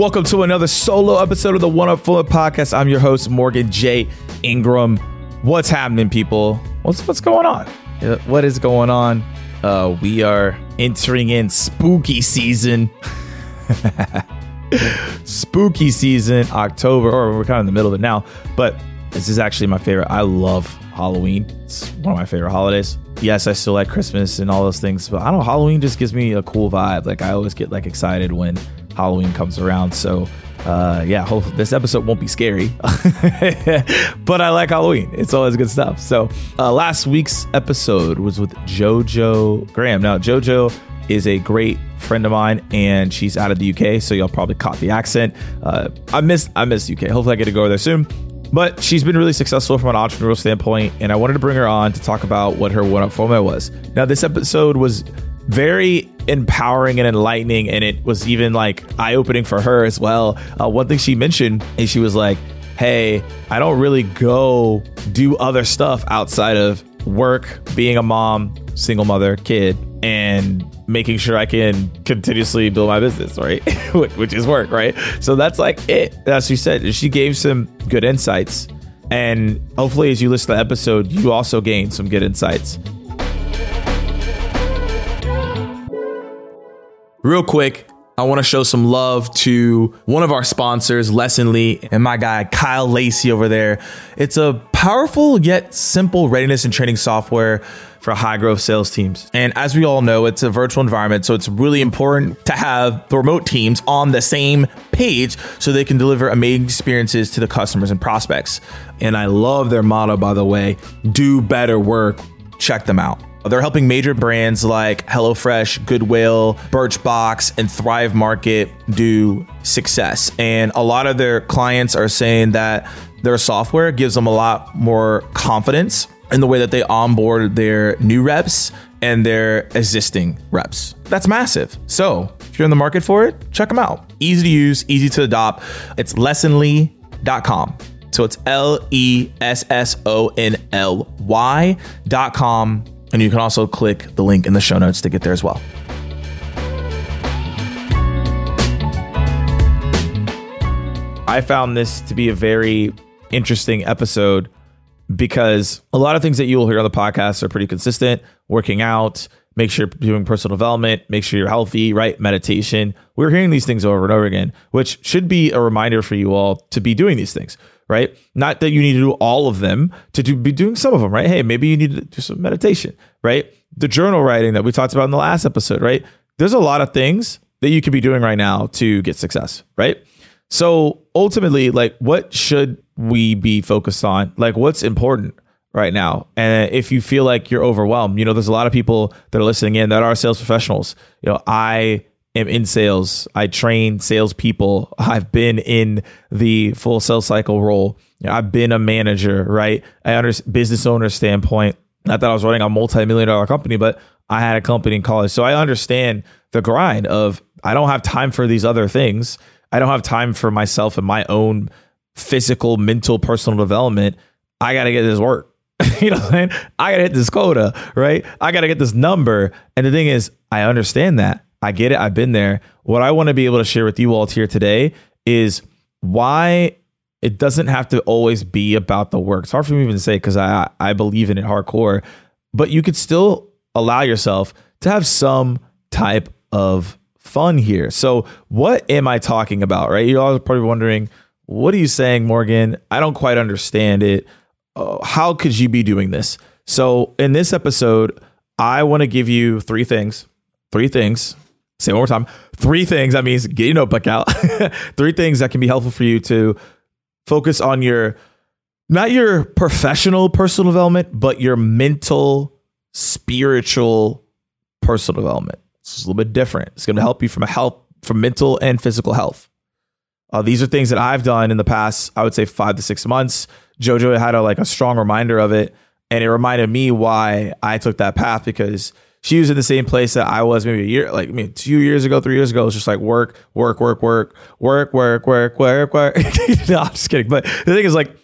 Welcome to another solo episode of the One Up Full podcast. I'm your host, Morgan J. Ingram. What's happening, people? What's what's going on? What is going on? Uh, we are entering in spooky season. spooky season, October, or we're kind of in the middle of it now. But this is actually my favorite. I love Halloween. It's one of my favorite holidays. Yes, I still like Christmas and all those things, but I don't know. Halloween just gives me a cool vibe. Like I always get like excited when Halloween comes around. So uh, yeah, hope this episode won't be scary, but I like Halloween. It's always good stuff. So uh, last week's episode was with JoJo Graham. Now JoJo is a great friend of mine, and she's out of the UK, so y'all probably caught the accent. Uh, I miss I miss UK. Hopefully, I get to go there soon. But she's been really successful from an entrepreneurial standpoint, and I wanted to bring her on to talk about what her one up format was. Now, this episode was very empowering and enlightening, and it was even like eye opening for her as well. Uh, one thing she mentioned is she was like, "Hey, I don't really go do other stuff outside of work, being a mom, single mother, kid, and making sure I can continuously build my business, right? Which- is work, right? So that's like it. As she said, she gave some good insights. And hopefully, as you listen to the episode, you also gain some good insights. Real quick, I want to show some love to one of our sponsors, Lesson Lessonly, and my guy, Kyle Lacy over there. It's a powerful yet simple readiness and training software for high growth sales teams. And as we all know, it's a virtual environment, so it's really important to have the remote teams on the same page so they can deliver amazing experiences to the customers and prospects. And I love their motto, by the way do better work. Check them out. They're helping major brands like HelloFresh, Goodwill, Birchbox, and Thrive Market do success. And a lot of their clients are saying that their software gives them a lot more confidence in the way that they onboard their new reps and their existing reps. That's massive. So if you're in the market for it, check them out. Easy to use, easy to adopt. It's lessonly.com. So it's L E S S O N L Y dot com. And you can also click the link in the show notes to get there as well. I found this to be a very interesting episode because a lot of things that you will hear on the podcast are pretty consistent working out, make sure you're doing personal development, make sure you're healthy, right? Meditation. We're hearing these things over and over again, which should be a reminder for you all to be doing these things, right? Not that you need to do all of them, to do, be doing some of them, right? Hey, maybe you need to do some meditation, right? The journal writing that we talked about in the last episode, right? There's a lot of things that you could be doing right now to get success, right? So ultimately, like, what should we be focused on? Like, what's important right now? And if you feel like you're overwhelmed, you know, there's a lot of people that are listening in that are sales professionals. You know, I am in sales. I train salespeople. I've been in the full sales cycle role. I've been a manager, right? I understand business owner standpoint. Not that I was running a multi-million dollar company, but I had a company in college. So I understand the grind of I don't have time for these other things. I don't have time for myself and my own physical, mental, personal development. I got to get this work. you know what I'm saying? I got to hit this quota, right? I got to get this number. And the thing is, I understand that. I get it. I've been there. What I want to be able to share with you all here today is why it doesn't have to always be about the work. It's hard for me even to say because I I believe in it hardcore, but you could still allow yourself to have some type of fun here. So, what am I talking about, right? You're all probably wondering, what are you saying, Morgan? I don't quite understand it. Uh, how could you be doing this? So, in this episode, I want to give you three things. Three things. Say one more time. Three things. That means get your notebook out. three things that can be helpful for you to focus on your, not your professional personal development, but your mental, spiritual personal development. It's a little bit different. It's going to help you from a health, from mental and physical health. Uh, these are things that I've done in the past, I would say five to six months. Jojo had a like a strong reminder of it, and it reminded me why I took that path because she was in the same place that I was maybe a year, like maybe two years ago, three years ago. It was just like work, work, work, work, work, work, work, work, work. no, I'm just kidding. But the thing is, like,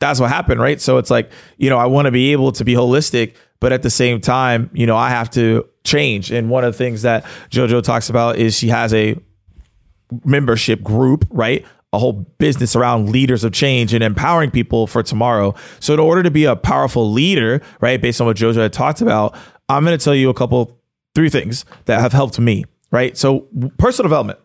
that's what happened, right? So it's like, you know, I want to be able to be holistic, but at the same time, you know, I have to change. And one of the things that JoJo talks about is she has a membership group, right? A whole business around leaders of change and empowering people for tomorrow. So, in order to be a powerful leader, right, based on what Jojo had talked about, I'm going to tell you a couple, three things that have helped me, right? So, personal development,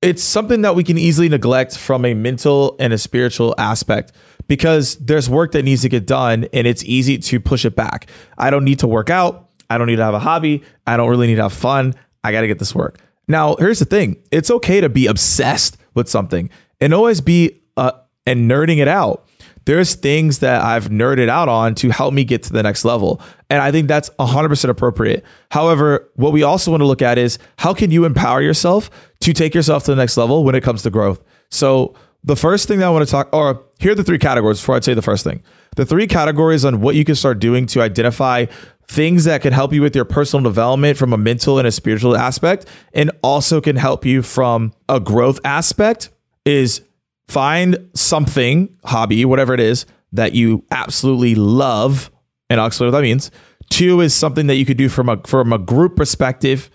it's something that we can easily neglect from a mental and a spiritual aspect because there's work that needs to get done and it's easy to push it back. I don't need to work out. I don't need to have a hobby. I don't really need to have fun. I got to get this work. Now, here's the thing it's okay to be obsessed with something and always be uh, and nerding it out. There's things that I've nerded out on to help me get to the next level. And I think that's 100% appropriate. However, what we also want to look at is how can you empower yourself to take yourself to the next level when it comes to growth? So, the first thing that I want to talk, or here are the three categories before I say the first thing. The three categories on what you can start doing to identify things that can help you with your personal development from a mental and a spiritual aspect, and also can help you from a growth aspect is find something, hobby, whatever it is, that you absolutely love. And I'll explain what that means. Two is something that you could do from a from a group perspective.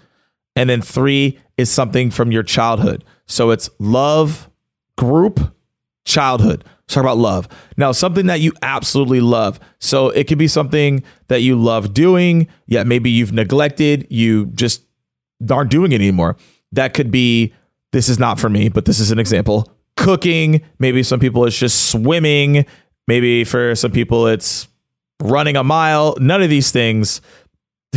And then three is something from your childhood. So it's love, group, childhood. Let's talk about love. Now, something that you absolutely love. So it could be something that you love doing, yet maybe you've neglected, you just aren't doing it anymore. That could be, this is not for me, but this is an example. Cooking. Maybe some people it's just swimming. Maybe for some people it's running a mile. None of these things,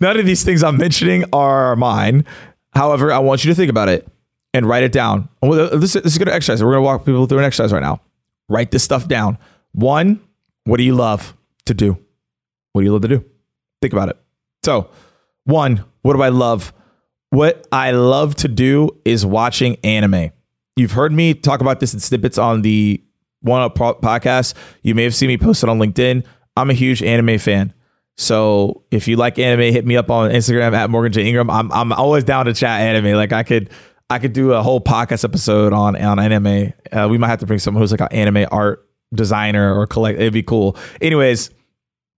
none of these things I'm mentioning are mine. However, I want you to think about it and write it down. Uh, this, this is going to exercise. We're going to walk people through an exercise right now. Write this stuff down. One, what do you love to do? What do you love to do? Think about it. So, one, what do I love? What I love to do is watching anime. You've heard me talk about this in snippets on the One Up podcast. You may have seen me post it on LinkedIn. I'm a huge anime fan. So if you like anime, hit me up on Instagram at Morgan J Ingram. I'm I'm always down to chat anime. Like I could I could do a whole podcast episode on on anime. Uh, we might have to bring someone who's like an anime art designer or collect. It'd be cool. Anyways,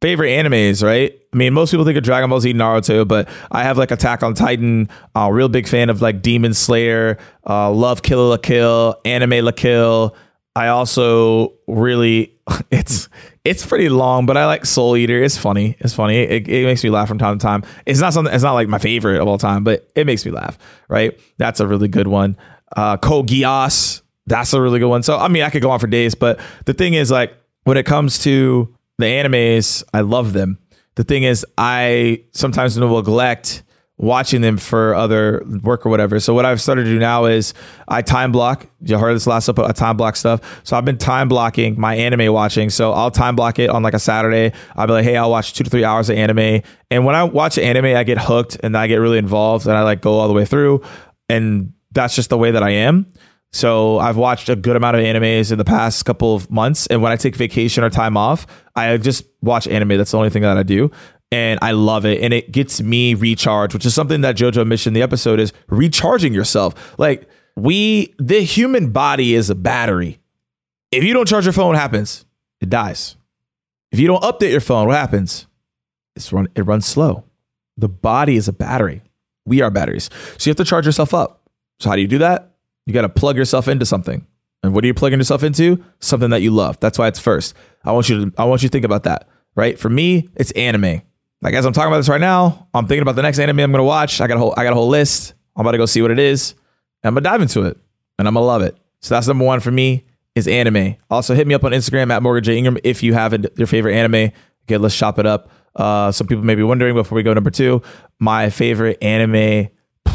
favorite animes, right? I mean, most people think of Dragon Ball Z, Naruto, but I have like Attack on Titan. Uh, real big fan of like Demon Slayer. Uh, love Kill la Kill, Anime la Kill. I also really it's it's pretty long, but I like Soul Eater. It's funny. It's funny. It, it, makes me laugh from time to time. It's not something. It's not like my favorite of all time, but it makes me laugh. Right? That's a really good one. Uh, Code. That's a really good one. So I mean, I could go on for days, but the thing is, like, when it comes to the animes, I love them. The thing is, I sometimes neglect watching them for other work or whatever. So what I've started to do now is I time block. You heard this last episode, I uh, time block stuff. So I've been time blocking my anime watching. So I'll time block it on like a Saturday. I'll be like, hey, I'll watch two to three hours of anime. And when I watch anime, I get hooked and I get really involved and I like go all the way through. And that's just the way that I am. So I've watched a good amount of animes in the past couple of months. And when I take vacation or time off, I just watch anime. That's the only thing that I do and I love it. And it gets me recharged, which is something that JoJo mentioned in the episode is recharging yourself. Like we, the human body is a battery. If you don't charge your phone, what happens? It dies. If you don't update your phone, what happens? It's run, it runs slow. The body is a battery. We are batteries. So you have to charge yourself up. So how do you do that? You got to plug yourself into something. And what are you plugging yourself into? Something that you love. That's why it's first. I want you to I want you to think about that, right? For me, it's anime. Like as I'm talking about this right now, I'm thinking about the next anime I'm gonna watch. I got a whole I got a whole list. I'm about to go see what it is. And I'm gonna dive into it, and I'm gonna love it. So that's number one for me is anime. Also, hit me up on Instagram at Morgan J Ingram if you have your favorite anime. Okay, let's shop it up. Uh, some people may be wondering before we go number two. My favorite anime.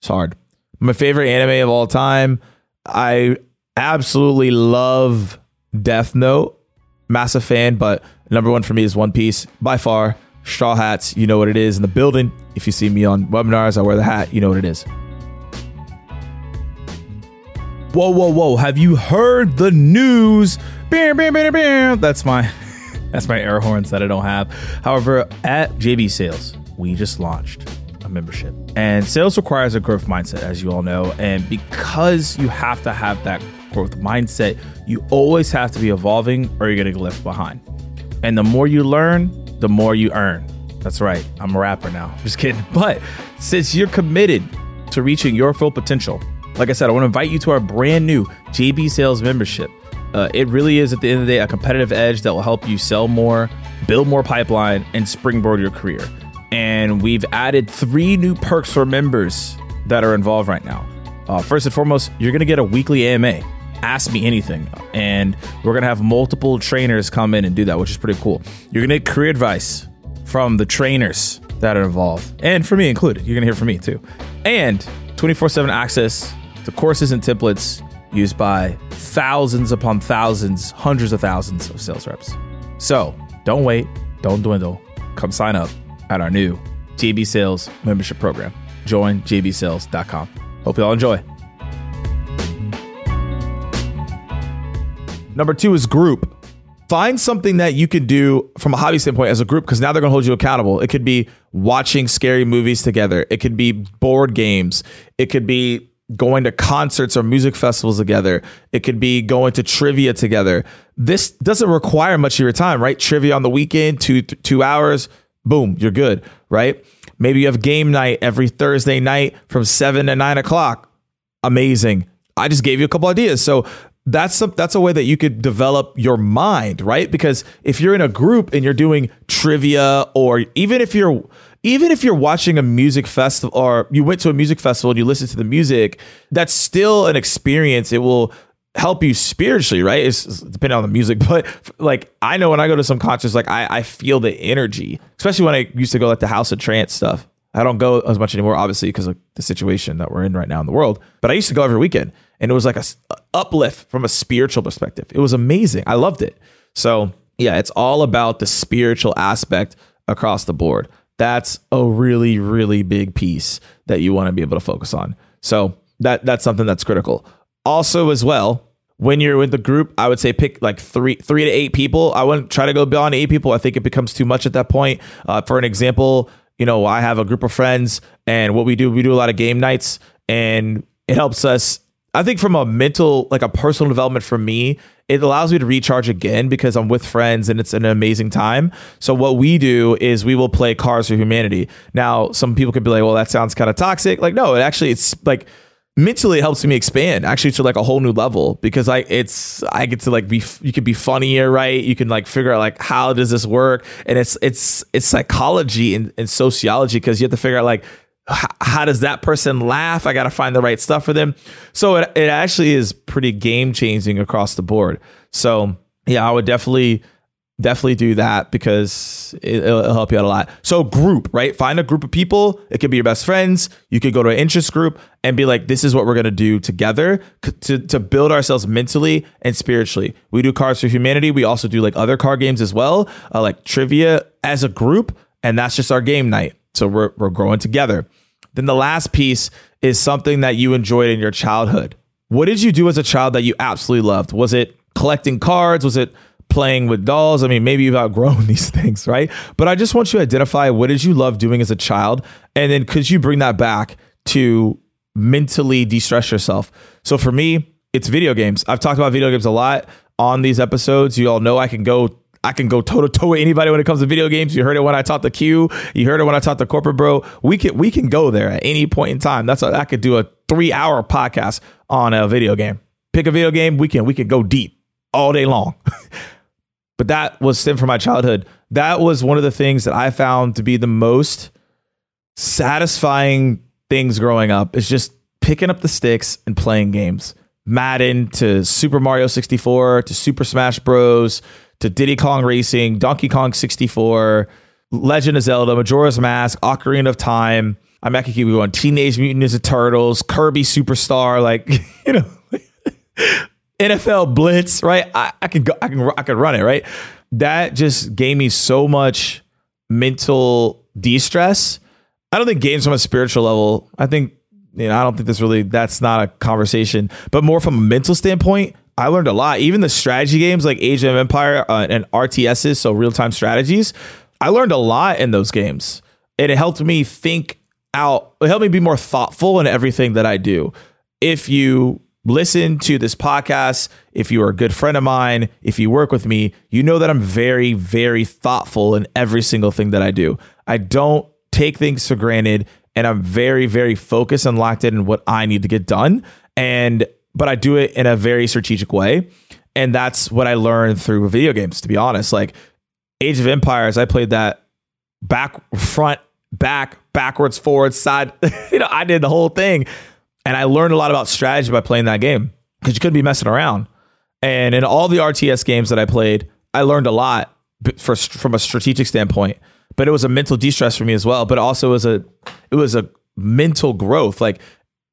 It's hard. My favorite anime of all time. I absolutely love Death Note. Massive fan, but Number one for me is One Piece by far. Straw hats, you know what it is in the building. If you see me on webinars, I wear the hat, you know what it is. Whoa, whoa, whoa. Have you heard the news? Bam, bam, bam, bam. That's my that's my air horns that I don't have. However, at JB Sales, we just launched a membership. And sales requires a growth mindset, as you all know. And because you have to have that growth mindset, you always have to be evolving or you're going to get left behind. And the more you learn, the more you earn. That's right. I'm a rapper now. Just kidding. But since you're committed to reaching your full potential. Like I said, I want to invite you to our brand new JB Sales membership. Uh, it really is, at the end of the day, a competitive edge that will help you sell more, build more pipeline, and springboard your career. And we've added three new perks for members that are involved right now. Uh, first and foremost, you're going to get a weekly AMA. Ask me anything. And we're going to have multiple trainers come in and do that, which is pretty cool. You're going to get career advice from the trainers that are involved, and for me included. You're going to hear from me too. And 24 7 access to courses and templates used by thousands upon thousands, hundreds of thousands of sales reps. So don't wait, don't dwindle. Come sign up at our new JB Sales membership program. Join jbsales.com. Hope you all enjoy. Number two is group. Find something that you can do from a hobby standpoint as a group because now they're going to hold you accountable. It could be watching scary movies together, it could be board games, it could be going to concerts or music festivals together. It could be going to trivia together. This doesn't require much of your time, right? Trivia on the weekend, two two hours, boom, you're good, right? Maybe you have game night every Thursday night from seven to nine o'clock. Amazing. I just gave you a couple ideas. So that's a, that's a way that you could develop your mind, right? Because if you're in a group and you're doing trivia, or even if you're even if you're watching a music festival or you went to a music festival and you listen to the music, that's still an experience. It will help you spiritually, right? It's, it's depending on the music, but like I know when I go to some concerts, like I, I feel the energy, especially when I used to go like the House of Trance stuff. I don't go as much anymore, obviously, because of the situation that we're in right now in the world. But I used to go every weekend, and it was like a, a uplift from a spiritual perspective. It was amazing. I loved it. So yeah, it's all about the spiritual aspect across the board. That's a really, really big piece that you want to be able to focus on. So that that's something that's critical. Also, as well, when you're with the group, I would say pick like three three to eight people. I wouldn't try to go beyond eight people. I think it becomes too much at that point. Uh, for an example, you know, I have a group of friends, and what we do, we do a lot of game nights, and it helps us. I think from a mental, like a personal development for me, it allows me to recharge again because I'm with friends and it's an amazing time. So what we do is we will play Cards for Humanity. Now, some people could be like, "Well, that sounds kind of toxic." Like, no, it actually it's like mentally it helps me expand actually to like a whole new level because I it's I get to like be you can be funnier right? You can like figure out like how does this work? And it's it's it's psychology and, and sociology because you have to figure out like how, how does that person laugh? I got to find the right stuff for them. So it, it actually is pretty game changing across the board. So yeah I would definitely definitely do that because it, will help you out a lot. So, group, right? Find a group of people. It could be your best friends. You could go to an interest group and be like, this is what we're going to do together to, to build ourselves mentally and spiritually. We do Cards for Humanity. We also do like other card games as well, uh, like trivia as a group. And that's just our game night. So, we're, we're growing together. Then the last piece is something that you enjoyed in your childhood. What did you do as a child that you absolutely loved? Was it collecting cards? Was it playing with dolls. I mean, maybe you've outgrown these things, right? But I just want you to identify what did you love doing as a child, and then could you bring that back to mentally de-stress yourself? So for me, it's video games. I've talked about video games a lot on these episodes. You all know I can go I can go toe to toe with anybody when it comes to video games. You heard it when I taught the Q. You heard it when I taught the corporate bro. We can we can go there at any point in time. That's a, I could do a three hour podcast on a video game. Pick a video game. We can we can go deep all day long. but that was stemmed from my childhood. That was one of the things that I found to be the most satisfying things growing up is just picking up the sticks and playing games. Madden to Super Mario 64 to Super Smash Bros to Diddy Kong Racing, Donkey Kong 64, Legend of Zelda, Majora's Mask, Ocarina of Time. I'm actually keep going. Teenage Mutant Ninja Turtles, Kirby Superstar, like you know, NFL blitz, right? I, I can go, I can, I can run it, right? That just gave me so much mental de-stress. I don't think games from a spiritual level. I think, you know, I don't think this really, that's not a conversation, but more from a mental standpoint, I learned a lot. Even the strategy games like Age of Empire uh, and RTSs, so real time strategies, I learned a lot in those games. It helped me think out, it helped me be more thoughtful in everything that I do. If you listen to this podcast, if you are a good friend of mine, if you work with me, you know that I'm very, very thoughtful in every single thing that I do. I don't take things for granted and I'm very, very focused and locked in on what I need to get done. And but I do it in a very strategic way. And that's what I learned through video games, to be honest. Like Age of Empires, I played that back, front, back, backwards, forward, side. you know, I did the whole thing. And I learned a lot about strategy by playing that game because you couldn't be messing around. And in all the RTS games that I played, I learned a lot for, from a strategic standpoint. But it was a mental de stress for me as well. But also it was a it was a mental growth. Like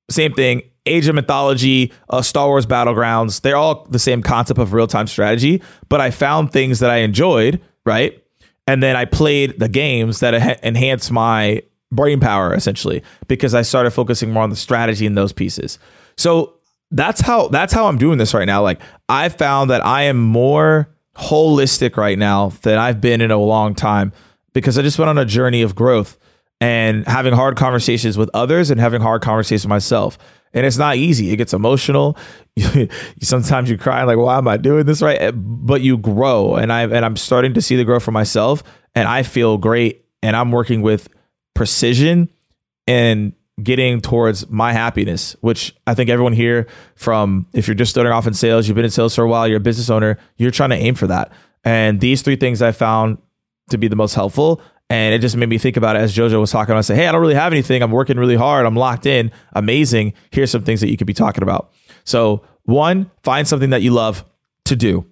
same thing. Age of Mythology, uh, Star Wars Battlegrounds, they're all the same concept of real time strategy. But I found things that I enjoyed, right? And then I played the games that enhanced my brain power essentially because I started focusing more on the strategy in those pieces. So that's how that's how I'm doing this right now. Like I found that I am more holistic right now than I've been in a long time because I just went on a journey of growth and having hard conversations with others and having hard conversations with myself. And it's not easy. It gets emotional. Sometimes you cry like, "Why am I doing this right?" But you grow, and I and I'm starting to see the growth for myself, and I feel great. And I'm working with precision and getting towards my happiness, which I think everyone here from if you're just starting off in sales, you've been in sales for a while, you're a business owner, you're trying to aim for that. And these three things I found to be the most helpful. And it just made me think about it as JoJo was talking. I say, Hey, I don't really have anything. I'm working really hard. I'm locked in. Amazing. Here's some things that you could be talking about. So, one, find something that you love to do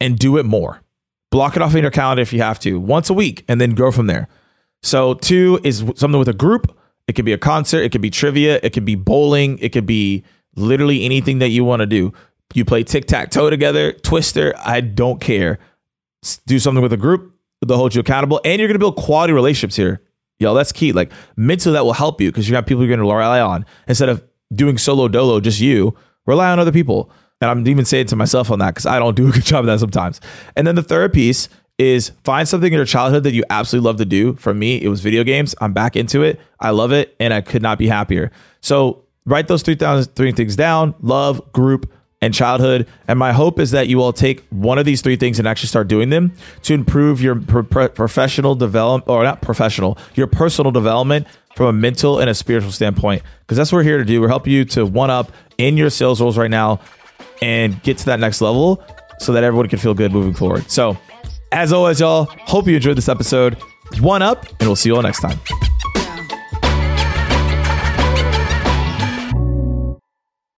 and do it more. Block it off in your calendar if you have to, once a week, and then grow from there. So, two is something with a group it could be a concert, it could be trivia, it could be bowling, it could be literally anything that you want to do. You play tic tac toe together, Twister, I don't care. Do something with a group that hold you accountable, and you're going to build quality relationships here. Yo, that's key. Like mentally, that will help you because you have people you're going to rely on instead of doing solo dolo, just you. Rely on other people. And I'm even saying to myself on that because I don't do a good job of that sometimes. And then the third piece is find something in your childhood that you absolutely love to do. For me, it was video games. I'm back into it. I love it and I could not be happier. So write those three, three things down love, group, and childhood. And my hope is that you all take one of these three things and actually start doing them to improve your pro- professional development, or not professional, your personal development from a mental and a spiritual standpoint. Because that's what we're here to do. We're helping you to one up in your sales roles right now and get to that next level so that everyone can feel good moving forward. So, as always, y'all, hope you enjoyed this episode. One up, and we'll see you all next time.